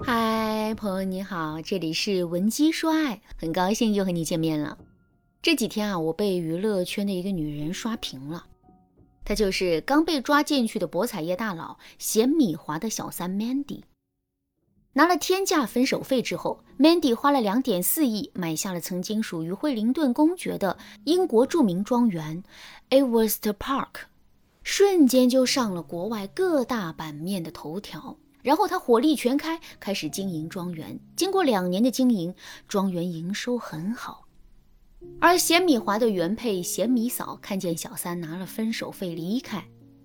嗨，朋友你好，这里是文姬说爱，很高兴又和你见面了。这几天啊，我被娱乐圈的一个女人刷屏了，她就是刚被抓进去的博彩业大佬咸米华的小三 Mandy。拿了天价分手费之后，Mandy 花了两点四亿买下了曾经属于惠灵顿公爵的英国著名庄园 a w e s t Park，瞬间就上了国外各大版面的头条。然后他火力全开，开始经营庄园。经过两年的经营，庄园营收很好。而咸米华的原配咸米嫂看见小三拿了分手费离开，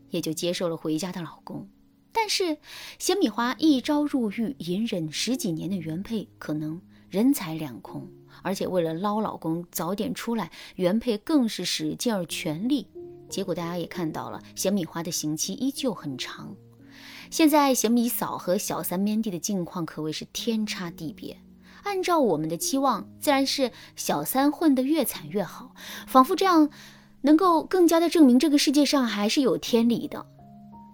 也就接受了回家的老公。但是咸米华一朝入狱，隐忍十几年的原配可能人财两空，而且为了捞老公早点出来，原配更是使劲儿全力。结果大家也看到了，咸米华的刑期依旧很长。现在咸米嫂和小三 Mandy 的境况可谓是天差地别。按照我们的期望，自然是小三混得越惨越好，仿佛这样能够更加的证明这个世界上还是有天理的。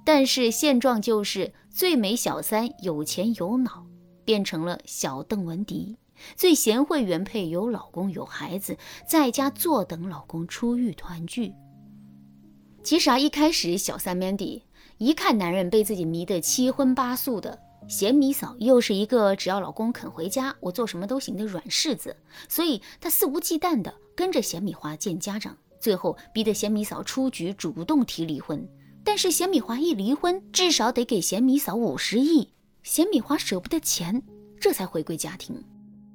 但是现状就是最美小三有钱有脑，变成了小邓文迪；最贤惠原配有老公有孩子，在家坐等老公出狱团聚。其实啊，一开始小三 Mandy。一看男人被自己迷得七荤八素的，咸米嫂又是一个只要老公肯回家，我做什么都行的软柿子，所以她肆无忌惮地跟着咸米花见家长，最后逼得咸米嫂出局，主动提离婚。但是咸米花一离婚，至少得给咸米嫂五十亿，咸米花舍不得钱，这才回归家庭。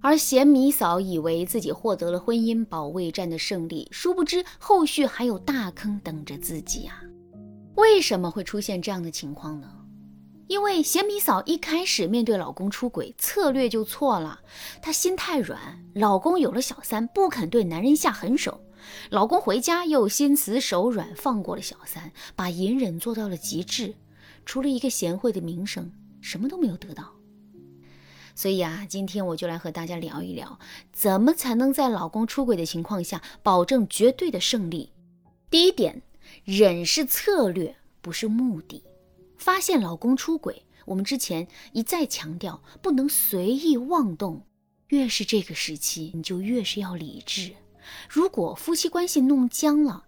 而咸米嫂以为自己获得了婚姻保卫战的胜利，殊不知后续还有大坑等着自己啊！为什么会出现这样的情况呢？因为咸米嫂一开始面对老公出轨策略就错了，她心太软，老公有了小三不肯对男人下狠手，老公回家又心慈手软放过了小三，把隐忍做到了极致，除了一个贤惠的名声，什么都没有得到。所以啊，今天我就来和大家聊一聊，怎么才能在老公出轨的情况下保证绝对的胜利。第一点。忍是策略，不是目的。发现老公出轨，我们之前一再强调，不能随意妄动。越是这个时期，你就越是要理智。如果夫妻关系弄僵了，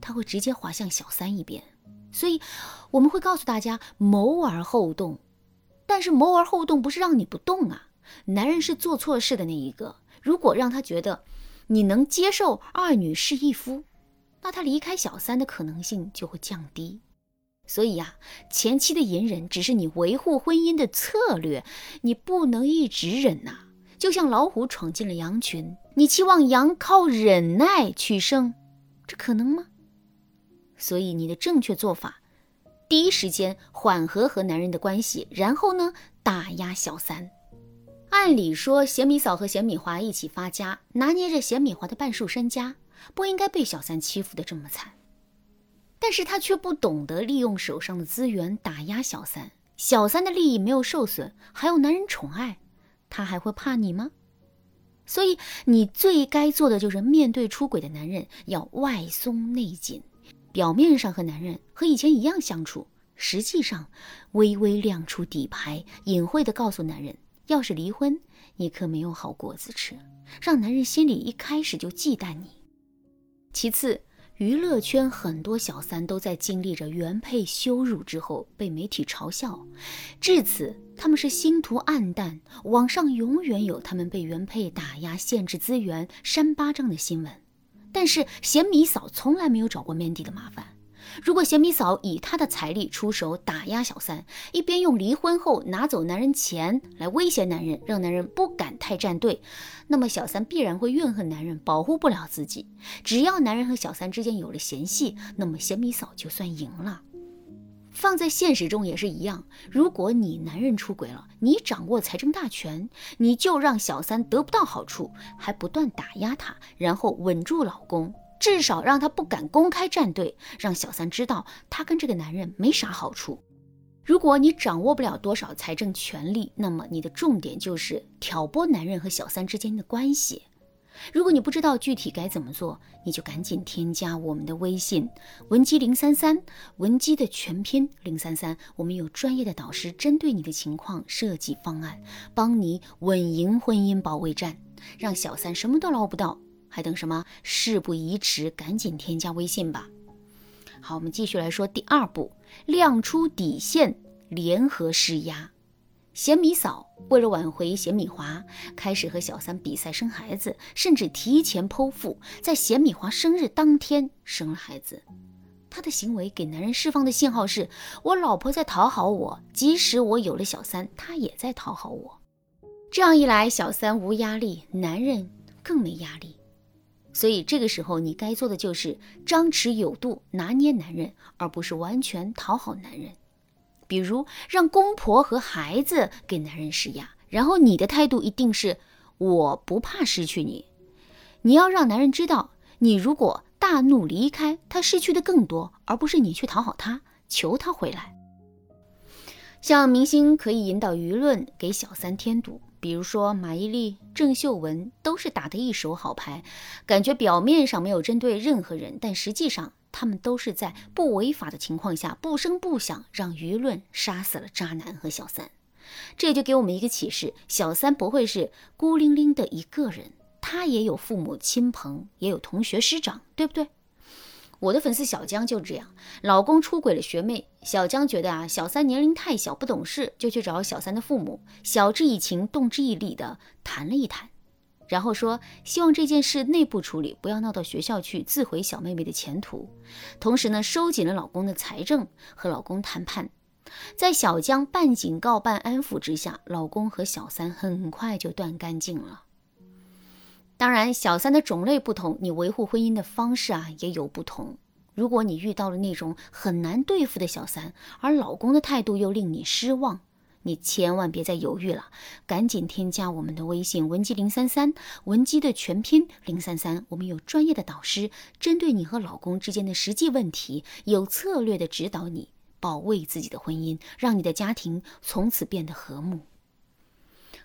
他会直接滑向小三一边。所以我们会告诉大家，谋而后动。但是谋而后动不是让你不动啊。男人是做错事的那一个。如果让他觉得你能接受二女侍一夫。那他离开小三的可能性就会降低，所以呀，前期的隐忍只是你维护婚姻的策略，你不能一直忍呐。就像老虎闯进了羊群，你期望羊靠忍耐取胜，这可能吗？所以你的正确做法，第一时间缓和和男人的关系，然后呢，打压小三。按理说，咸米嫂和咸米华一起发家，拿捏着咸米华的半数身家。不应该被小三欺负的这么惨，但是他却不懂得利用手上的资源打压小三，小三的利益没有受损，还有男人宠爱，他还会怕你吗？所以你最该做的就是面对出轨的男人要外松内紧，表面上和男人和以前一样相处，实际上微微亮出底牌，隐晦的告诉男人，要是离婚，你可没有好果子吃，让男人心里一开始就忌惮你。其次，娱乐圈很多小三都在经历着原配羞辱之后被媒体嘲笑，至此他们是星途暗淡，网上永远有他们被原配打压、限制资源、扇巴掌的新闻。但是咸米嫂从来没有找过 Mandy 的麻烦。如果咸米嫂以她的财力出手打压小三，一边用离婚后拿走男人钱来威胁男人，让男人不敢太站队，那么小三必然会怨恨男人保护不了自己。只要男人和小三之间有了嫌隙，那么咸米嫂就算赢了。放在现实中也是一样，如果你男人出轨了，你掌握财政大权，你就让小三得不到好处，还不断打压他，然后稳住老公。至少让他不敢公开站队，让小三知道他跟这个男人没啥好处。如果你掌握不了多少财政权力，那么你的重点就是挑拨男人和小三之间的关系。如果你不知道具体该怎么做，你就赶紧添加我们的微信文姬零三三，文姬的全拼零三三，我们有专业的导师针对你的情况设计方案，帮你稳赢婚姻保卫战，让小三什么都捞不到，还等什么？事不宜迟，赶紧添加微信吧。好，我们继续来说第二步，亮出底线，联合施压。贤米嫂为了挽回贤米华，开始和小三比赛生孩子，甚至提前剖腹，在贤米华生日当天生了孩子。她的行为给男人释放的信号是：我老婆在讨好我，即使我有了小三，她也在讨好我。这样一来，小三无压力，男人更没压力。所以这个时候，你该做的就是张弛有度，拿捏男人，而不是完全讨好男人。比如让公婆和孩子给男人施压，然后你的态度一定是我不怕失去你。你要让男人知道，你如果大怒离开，他失去的更多，而不是你去讨好他，求他回来。像明星可以引导舆论给小三添堵，比如说马伊琍、郑秀文都是打的一手好牌，感觉表面上没有针对任何人，但实际上。他们都是在不违法的情况下，不声不响让舆论杀死了渣男和小三。这就给我们一个启示：小三不会是孤零零的一个人，他也有父母亲朋，也有同学师长，对不对？我的粉丝小江就这样，老公出轨了学妹，小江觉得啊，小三年龄太小不懂事，就去找小三的父母，晓之以情，动之以理的谈了一谈。然后说，希望这件事内部处理，不要闹到学校去，自毁小妹妹的前途。同时呢，收紧了老公的财政，和老公谈判。在小江半警告半安抚之下，老公和小三很快就断干净了。当然，小三的种类不同，你维护婚姻的方式啊也有不同。如果你遇到了那种很难对付的小三，而老公的态度又令你失望。你千万别再犹豫了，赶紧添加我们的微信文姬零三三，文姬的全拼零三三。我们有专业的导师，针对你和老公之间的实际问题，有策略的指导你，保卫自己的婚姻，让你的家庭从此变得和睦。